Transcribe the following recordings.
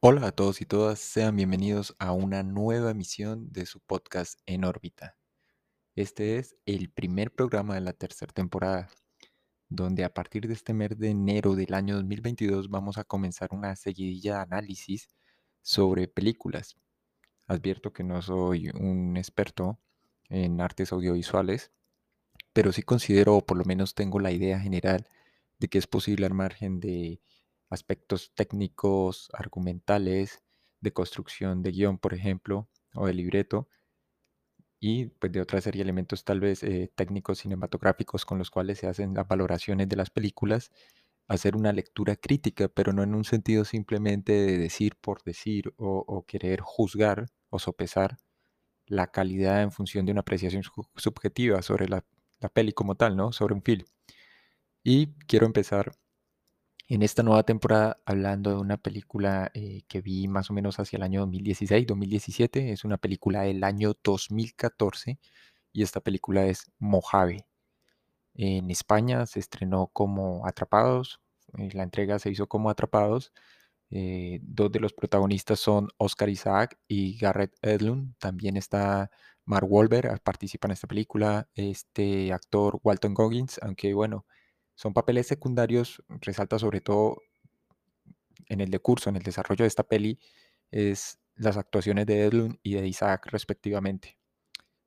Hola a todos y todas, sean bienvenidos a una nueva emisión de su podcast En órbita. Este es el primer programa de la tercera temporada, donde a partir de este mes de enero del año 2022 vamos a comenzar una seguidilla de análisis sobre películas. Advierto que no soy un experto en artes audiovisuales, pero sí considero, o por lo menos tengo la idea general, de que es posible al margen de aspectos técnicos, argumentales, de construcción de guion, por ejemplo, o de libreto, y pues de otra serie elementos tal vez eh, técnicos cinematográficos con los cuales se hacen las valoraciones de las películas, hacer una lectura crítica, pero no en un sentido simplemente de decir por decir o, o querer juzgar o sopesar la calidad en función de una apreciación subjetiva sobre la, la peli como tal, ¿no? Sobre un film. Y quiero empezar en esta nueva temporada hablando de una película eh, que vi más o menos hacia el año 2016-2017. Es una película del año 2014 y esta película es Mojave. En España se estrenó como Atrapados, eh, la entrega se hizo como Atrapados. Eh, dos de los protagonistas son Oscar Isaac y Garrett Edlund. También está Mark Wahlberg, participa en esta película. Este actor Walton Goggins, aunque bueno, son papeles secundarios, resalta sobre todo en el decurso, en el desarrollo de esta peli, es las actuaciones de Edlund y de Isaac respectivamente.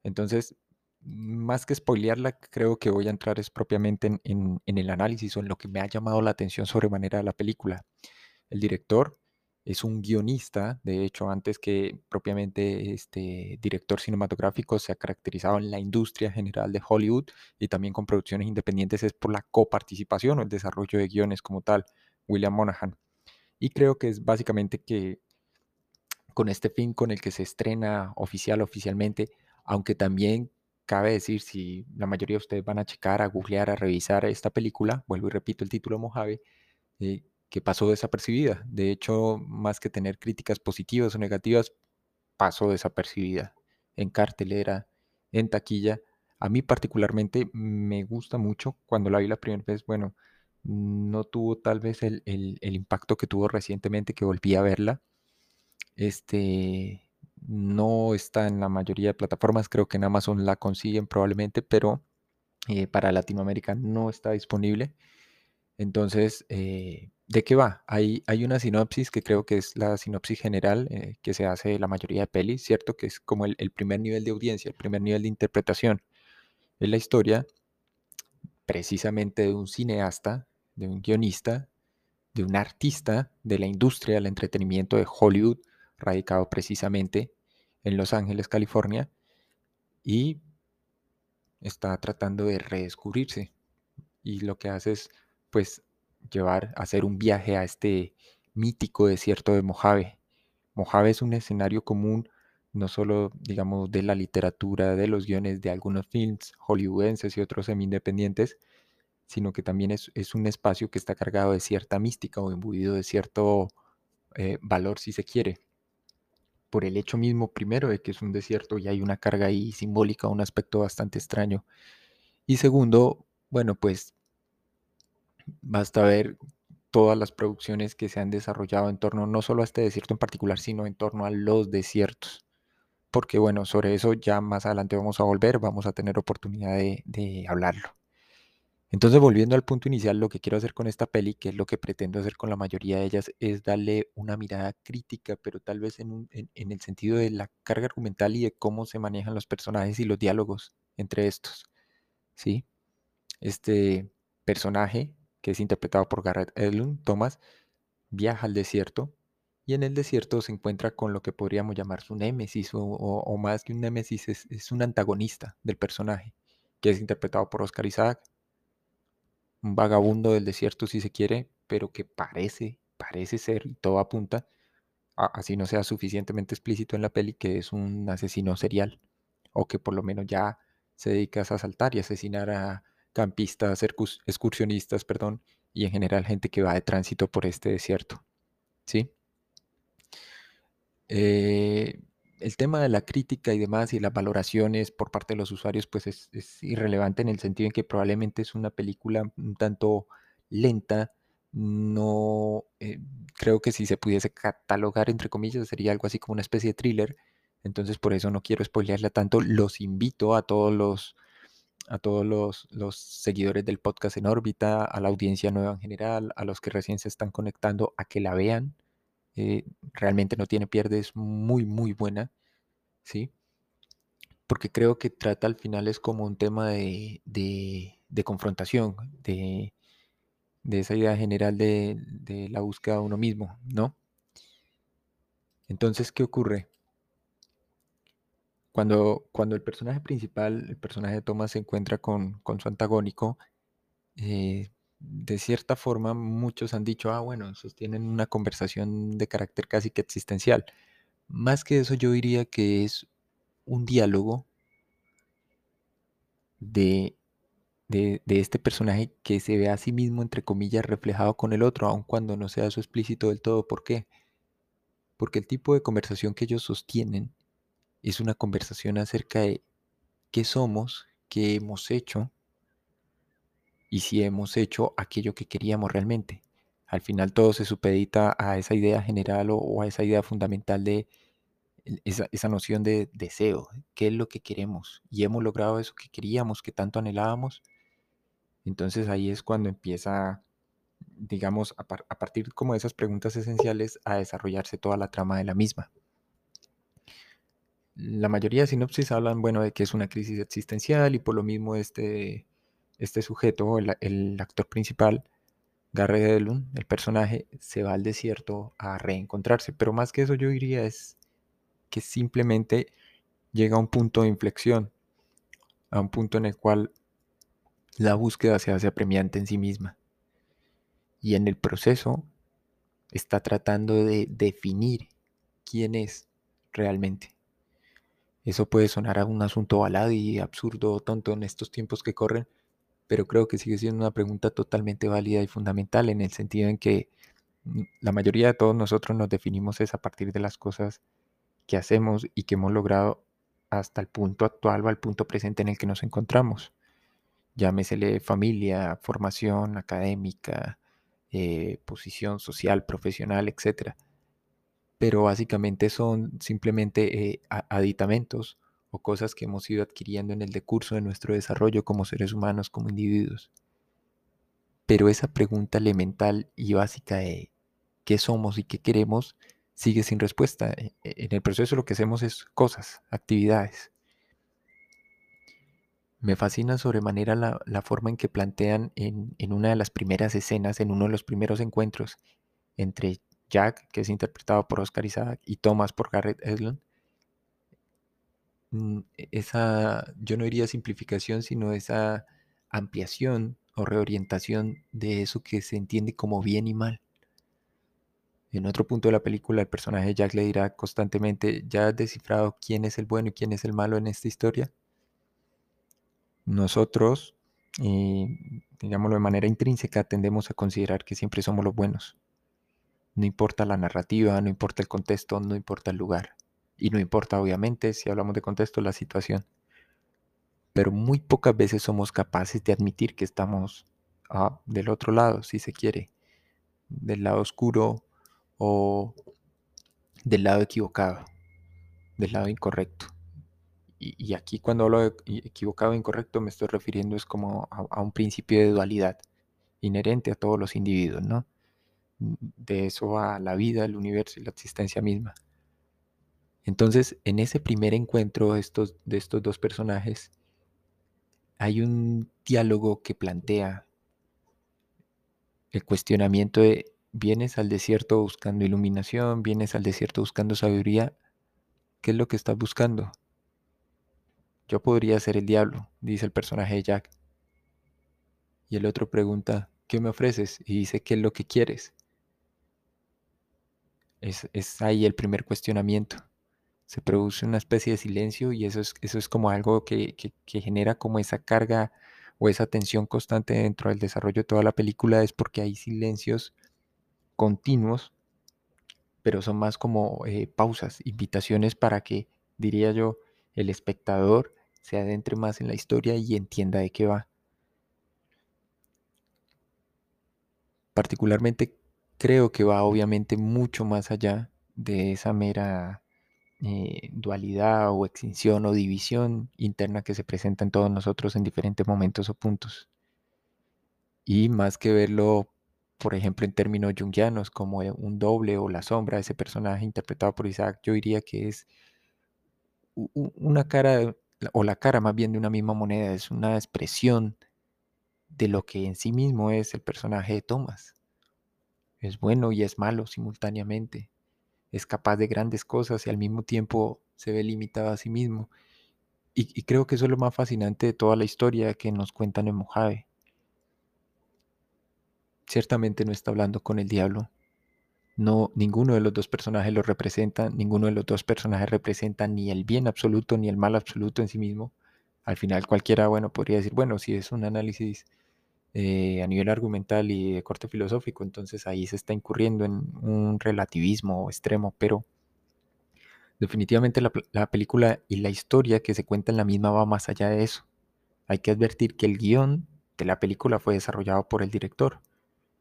Entonces, más que spoilearla, creo que voy a entrar es propiamente en, en, en el análisis o en lo que me ha llamado la atención sobremanera de la película. El director es un guionista, de hecho, antes que propiamente este director cinematográfico se ha caracterizado en la industria general de Hollywood y también con producciones independientes es por la coparticipación o el desarrollo de guiones como tal, William Monahan. Y creo que es básicamente que con este fin con el que se estrena oficial oficialmente, aunque también cabe decir si la mayoría de ustedes van a checar, a googlear, a revisar esta película, vuelvo y repito el título Mojave, eh, que pasó desapercibida. De hecho, más que tener críticas positivas o negativas, pasó desapercibida en cartelera, en taquilla. A mí particularmente me gusta mucho cuando la vi la primera vez, bueno, no tuvo tal vez el, el, impacto que tuvo recientemente que volví a verla. Este no está en la mayoría de plataformas, creo que en Amazon la consiguen probablemente, pero eh, para Latinoamérica no está disponible. Entonces, eh, ¿de qué va? Hay, una sinopsis que creo que es la sinopsis general eh, que se hace la mayoría de pelis, ¿cierto? Que es como el, el, primer nivel de audiencia, el primer nivel de interpretación. Es la historia precisamente de un cineasta, de un guionista, de un artista de la industria del entretenimiento de Hollywood, radicado precisamente en Los Ángeles, California, y está tratando de redescubrirse. Y lo que hace es, pues, llevar, hacer un viaje a este mítico desierto de Mojave. Mojave es un escenario común, no solo, digamos, de la literatura, de los guiones de algunos films hollywoodenses y otros semi-independientes, sino que también es, un espacio que está cargado de cierta mística o imbuido de cierto eh, valor, si se quiere por el hecho mismo, primero, de que es un desierto y hay una carga ahí simbólica, un aspecto bastante extraño. Y segundo, bueno, pues basta ver todas las producciones que se han desarrollado en torno no solo a este desierto en particular, sino en torno a los desiertos. Porque bueno, sobre eso ya más adelante vamos a volver, vamos a tener oportunidad de, de hablarlo. Entonces, volviendo al punto inicial, lo que quiero hacer con esta peli, que es lo que pretendo hacer con la mayoría de ellas, es darle una mirada crítica, pero tal vez en, en, en, el sentido de la carga argumental y de cómo se manejan los personajes y los diálogos entre estos. ¿Sí? Este personaje, que es interpretado por Garrett Edlund, Thomas, viaja al desierto y en el desierto se encuentra con lo que podríamos llamar su némesis, o, más que un némesis, es, un antagonista del personaje, que es interpretado por Oscar Isaac, un vagabundo del desierto si se quiere, pero que parece, parece ser, y todo apunta, así no sea suficientemente explícito en la peli, que es un asesino serial, o que por lo menos ya se dedica a asaltar y asesinar a campistas, excursionistas, perdón, y en general gente que va de tránsito por este desierto. ¿Sí? Eh, el tema de la crítica y demás y las valoraciones por parte de los usuarios pues es, irrelevante en el sentido en que probablemente es una película un tanto lenta, no eh, creo que si se pudiese catalogar entre comillas sería algo así como una especie de thriller. Entonces por eso no quiero spoilearla tanto. Los invito a todos los a todos los, los, seguidores del podcast en órbita, a la audiencia nueva en general, a los que recién se están conectando, a que la vean. Eh, realmente no tiene pierde, es muy, muy buena. ¿sí? Porque creo que trata al final es como un tema de, de, confrontación, de, de, esa idea general de, de la búsqueda de uno mismo, ¿no? Entonces, ¿qué ocurre? Cuando, cuando el personaje principal, el personaje de Thomas, se encuentra con, con su antagónico, eh, de cierta forma muchos han dicho, ah, bueno, sostienen una conversación de carácter casi que existencial. Más que eso, yo diría que es un diálogo de, de, de, este personaje que se ve a sí mismo, entre comillas, reflejado con el otro, aun cuando no sea eso explícito del todo. ¿Por qué? Porque el tipo de conversación que ellos sostienen es una conversación acerca de qué somos, qué hemos hecho y si hemos hecho aquello que queríamos realmente. Al final todo se supedita a esa idea general o, a esa idea fundamental de esa, noción de deseo, qué es lo que queremos y hemos logrado eso que queríamos, que tanto anhelábamos. Entonces ahí es cuando empieza, digamos, a, a partir como de esas preguntas esenciales, a desarrollarse toda la trama de la misma la mayoría de sinopsis hablan, bueno, de que es una crisis existencial y por lo mismo este, este sujeto, el, actor principal, Gary Edlund, el personaje, se va al desierto a reencontrarse. Pero más que eso yo diría es que simplemente llega a un punto de inflexión, a un punto en el cual la búsqueda se hace apremiante en sí misma. Y en el proceso está tratando de definir quién es realmente. Eso puede sonar a un asunto balado y absurdo tonto en estos tiempos que corren, pero creo que sigue siendo una pregunta totalmente válida y fundamental en el sentido en que mm, la mayoría de todos nosotros nos definimos es a partir de las cosas que hacemos y que hemos logrado hasta el punto actual o al punto presente en el que nos encontramos. Llámesele familia, formación académica, eh, posición social, profesional, etcétera pero básicamente son simplemente eh, aditamentos o cosas que hemos ido adquiriendo en el decurso de nuestro desarrollo como seres humanos, como individuos. Pero esa pregunta elemental y básica de qué somos y qué queremos sigue sin respuesta. E, e, en el proceso lo que hacemos es cosas, actividades. Me fascina sobremanera la, forma en que plantean en una de las primeras escenas, en uno de los primeros encuentros entre Jack, que es interpretado por Oscar Isaac, y Thomas por Garrett Edlund, mm, e, esa, yo no diría simplificación, sino esa ampliación o reorientación de eso que se entiende como bien y mal. En otro punto de la película, el personaje de Jack le dirá constantemente, ¿ya has descifrado quién es el bueno y quién es el malo en esta historia? Nosotros, eh, digámoslo de manera intrínseca, tendemos a considerar que siempre somos los buenos. No importa la narrativa, no importa el contexto, no importa el lugar. Y no importa, obviamente, si hablamos de contexto, la situación. Pero muy pocas veces somos capaces de admitir que estamos ah, del otro lado, si se quiere. Del lado oscuro o del lado equivocado, del lado incorrecto. Y, aquí cuando hablo de equivocado o incorrecto me estoy refiriendo es como a, a un principio de dualidad inherente a todos los individuos, ¿no? De eso a la vida, el universo y la existencia misma. Entonces, en ese primer encuentro de estos, dos personajes, hay un diálogo que plantea el cuestionamiento de, vienes al desierto buscando iluminación, vienes al desierto buscando sabiduría, ¿qué es lo que estás buscando? Yo podría ser el diablo, dice el personaje de Jack. Y el otro pregunta, ¿qué me ofreces? Y dice, ¿qué es lo que quieres? Es, ahí el primer cuestionamiento. Se produce una especie de silencio y eso es, eso es como algo que, genera como esa carga o esa tensión constante dentro del desarrollo de toda la película, es porque hay silencios continuos, pero son más como eh, pausas, invitaciones para que, diría yo, el espectador se adentre más en la historia y entienda de qué va. particularmente creo que va obviamente mucho más allá de esa mera eh, dualidad o extinción o división interna que se presenta en todos nosotros en diferentes momentos o puntos. Y más que verlo, por ejemplo, en términos jungianos, como un doble o la sombra de ese personaje interpretado por Isaac, yo diría que es una cara, o la cara más bien de una misma moneda, es una expresión de lo que en sí mismo es el personaje de Thomas. Es bueno y es malo simultáneamente. Es capaz de grandes cosas y al mismo tiempo se ve limitado a sí mismo. Y, creo que eso es lo más fascinante de toda la historia que nos cuentan en Mojave. Ciertamente no está hablando con el diablo. No, ninguno de los dos personajes lo representa, ninguno de los dos personajes representa ni el bien absoluto ni el mal absoluto en sí mismo. Al final cualquiera, bueno, podría decir, bueno, si es un análisis eh, a nivel argumental y de corte filosófico, entonces ahí se está incurriendo en un relativismo extremo, pero definitivamente la, la, película y la historia que se cuenta en la misma va más allá de eso. Hay que advertir que el guion de la película fue desarrollado por el director,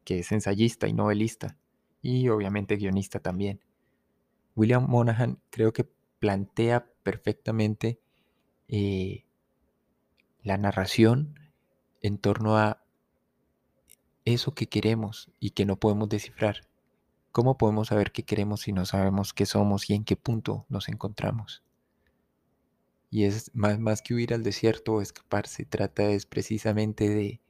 que es ensayista y novelista, y obviamente guionista también. William Monahan creo que plantea perfectamente eh, la narración en torno a eso que queremos y que no podemos descifrar. ¿Cómo podemos saber qué queremos si no sabemos qué somos y en qué punto nos encontramos? Y es más, que huir al desierto o escapar, se trata es precisamente de,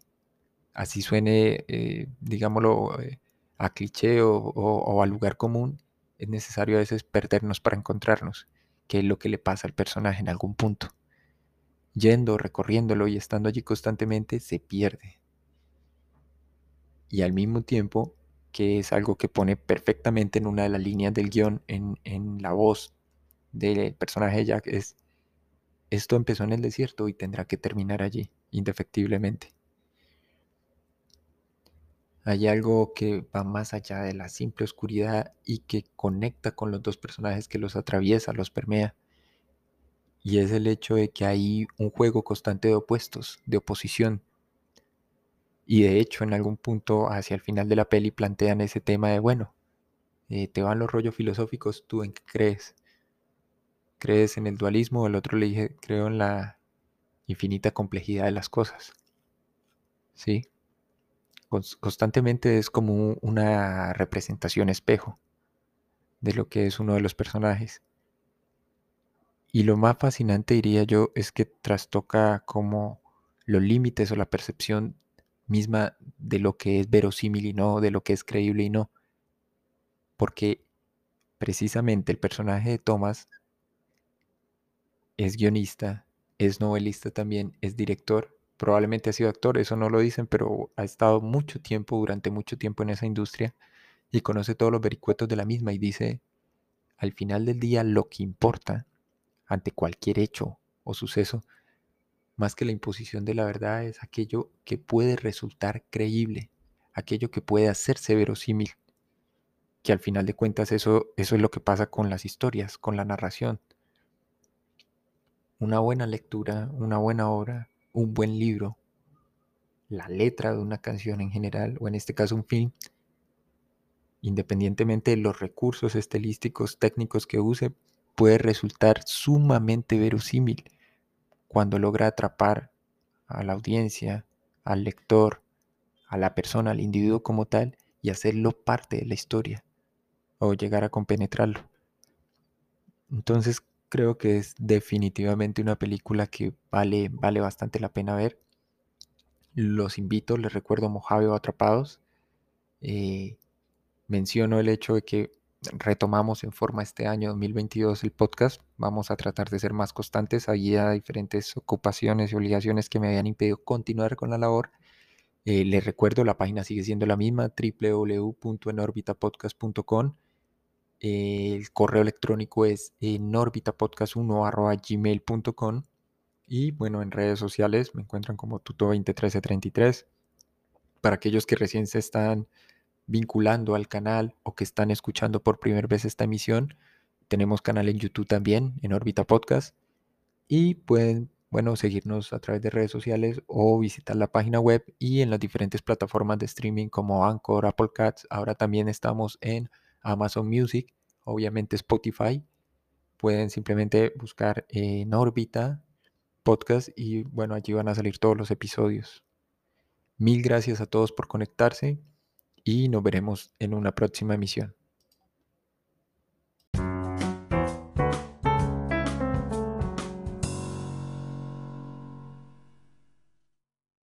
así suene, eh, digámoslo, eh, a cliché o, o, al lugar común, es necesario a veces perdernos para encontrarnos, que es lo que le pasa al personaje en algún punto. Yendo, recorriéndolo y estando allí constantemente, se pierde, y al mismo tiempo que es algo que pone perfectamente en una de las líneas del guion en, la voz del personaje Jack es esto empezó en el desierto y tendrá que terminar allí, indefectiblemente. Hay algo que va más allá de la simple oscuridad y que conecta con los dos personajes que los atraviesa, los permea. Y es el hecho de que hay un juego constante de opuestos, de oposición, y de hecho, en algún punto hacia el final de la peli plantean ese tema de, bueno, eh, te van los rollos filosóficos, ¿tú en qué crees? ¿Crees en el dualismo? El otro le dije, creo en la infinita complejidad de las cosas. ¿Sí? Constantemente es como una representación espejo de lo que es uno de los personajes. Y lo más fascinante, diría yo, es que trastoca como los límites o la percepción misma de lo que es verosímil y no, de lo que es creíble y no. Porque precisamente el personaje de Thomas es guionista, es novelista también, es director, probablemente ha sido actor, eso no lo dicen, pero ha estado mucho tiempo, durante mucho tiempo en esa industria y conoce todos los vericuetos de la misma y dice, al final del día lo que importa ante cualquier hecho o suceso más que la imposición de la verdad, es aquello que puede resultar creíble, aquello que puede hacerse verosímil. Que al final de cuentas eso, eso es lo que pasa con las historias, con la narración. Una buena lectura, una buena obra, un buen libro, la letra de una canción en general, o en este caso un film, independientemente de los recursos estilísticos técnicos que use, puede resultar sumamente verosímil cuando logra atrapar a la audiencia, al lector, a la persona, al individuo como tal y hacerlo parte de la historia o llegar a compenetrarlo. Entonces creo que es definitivamente una película que vale, vale bastante la pena ver. Los invito, les recuerdo Mojave o Atrapados. Eh, menciono el hecho de que retomamos en forma este año 2022 el podcast. Vamos a tratar de ser más constantes. Había diferentes ocupaciones y obligaciones que me habían impedido continuar con la labor. Eh, les recuerdo, la página sigue siendo la misma, www.enorbitapodcast.com. el correo electrónico es enorbitapodcast1.gmail.com y bueno, en redes sociales me encuentran como tuto201333. Para aquellos que recién se están vinculando al canal o que están escuchando por primera vez esta emisión, tenemos canal en YouTube también, en Órbita Podcast, y pueden bueno, seguirnos a través de redes sociales o visitar la página web y en las diferentes plataformas de streaming como Anchor, Apple Cats. Ahora también estamos en Amazon Music, obviamente Spotify. Pueden simplemente buscar en órbita podcast y bueno, allí van a salir todos los episodios. Mil gracias a todos por conectarse y nos veremos en una próxima emisión.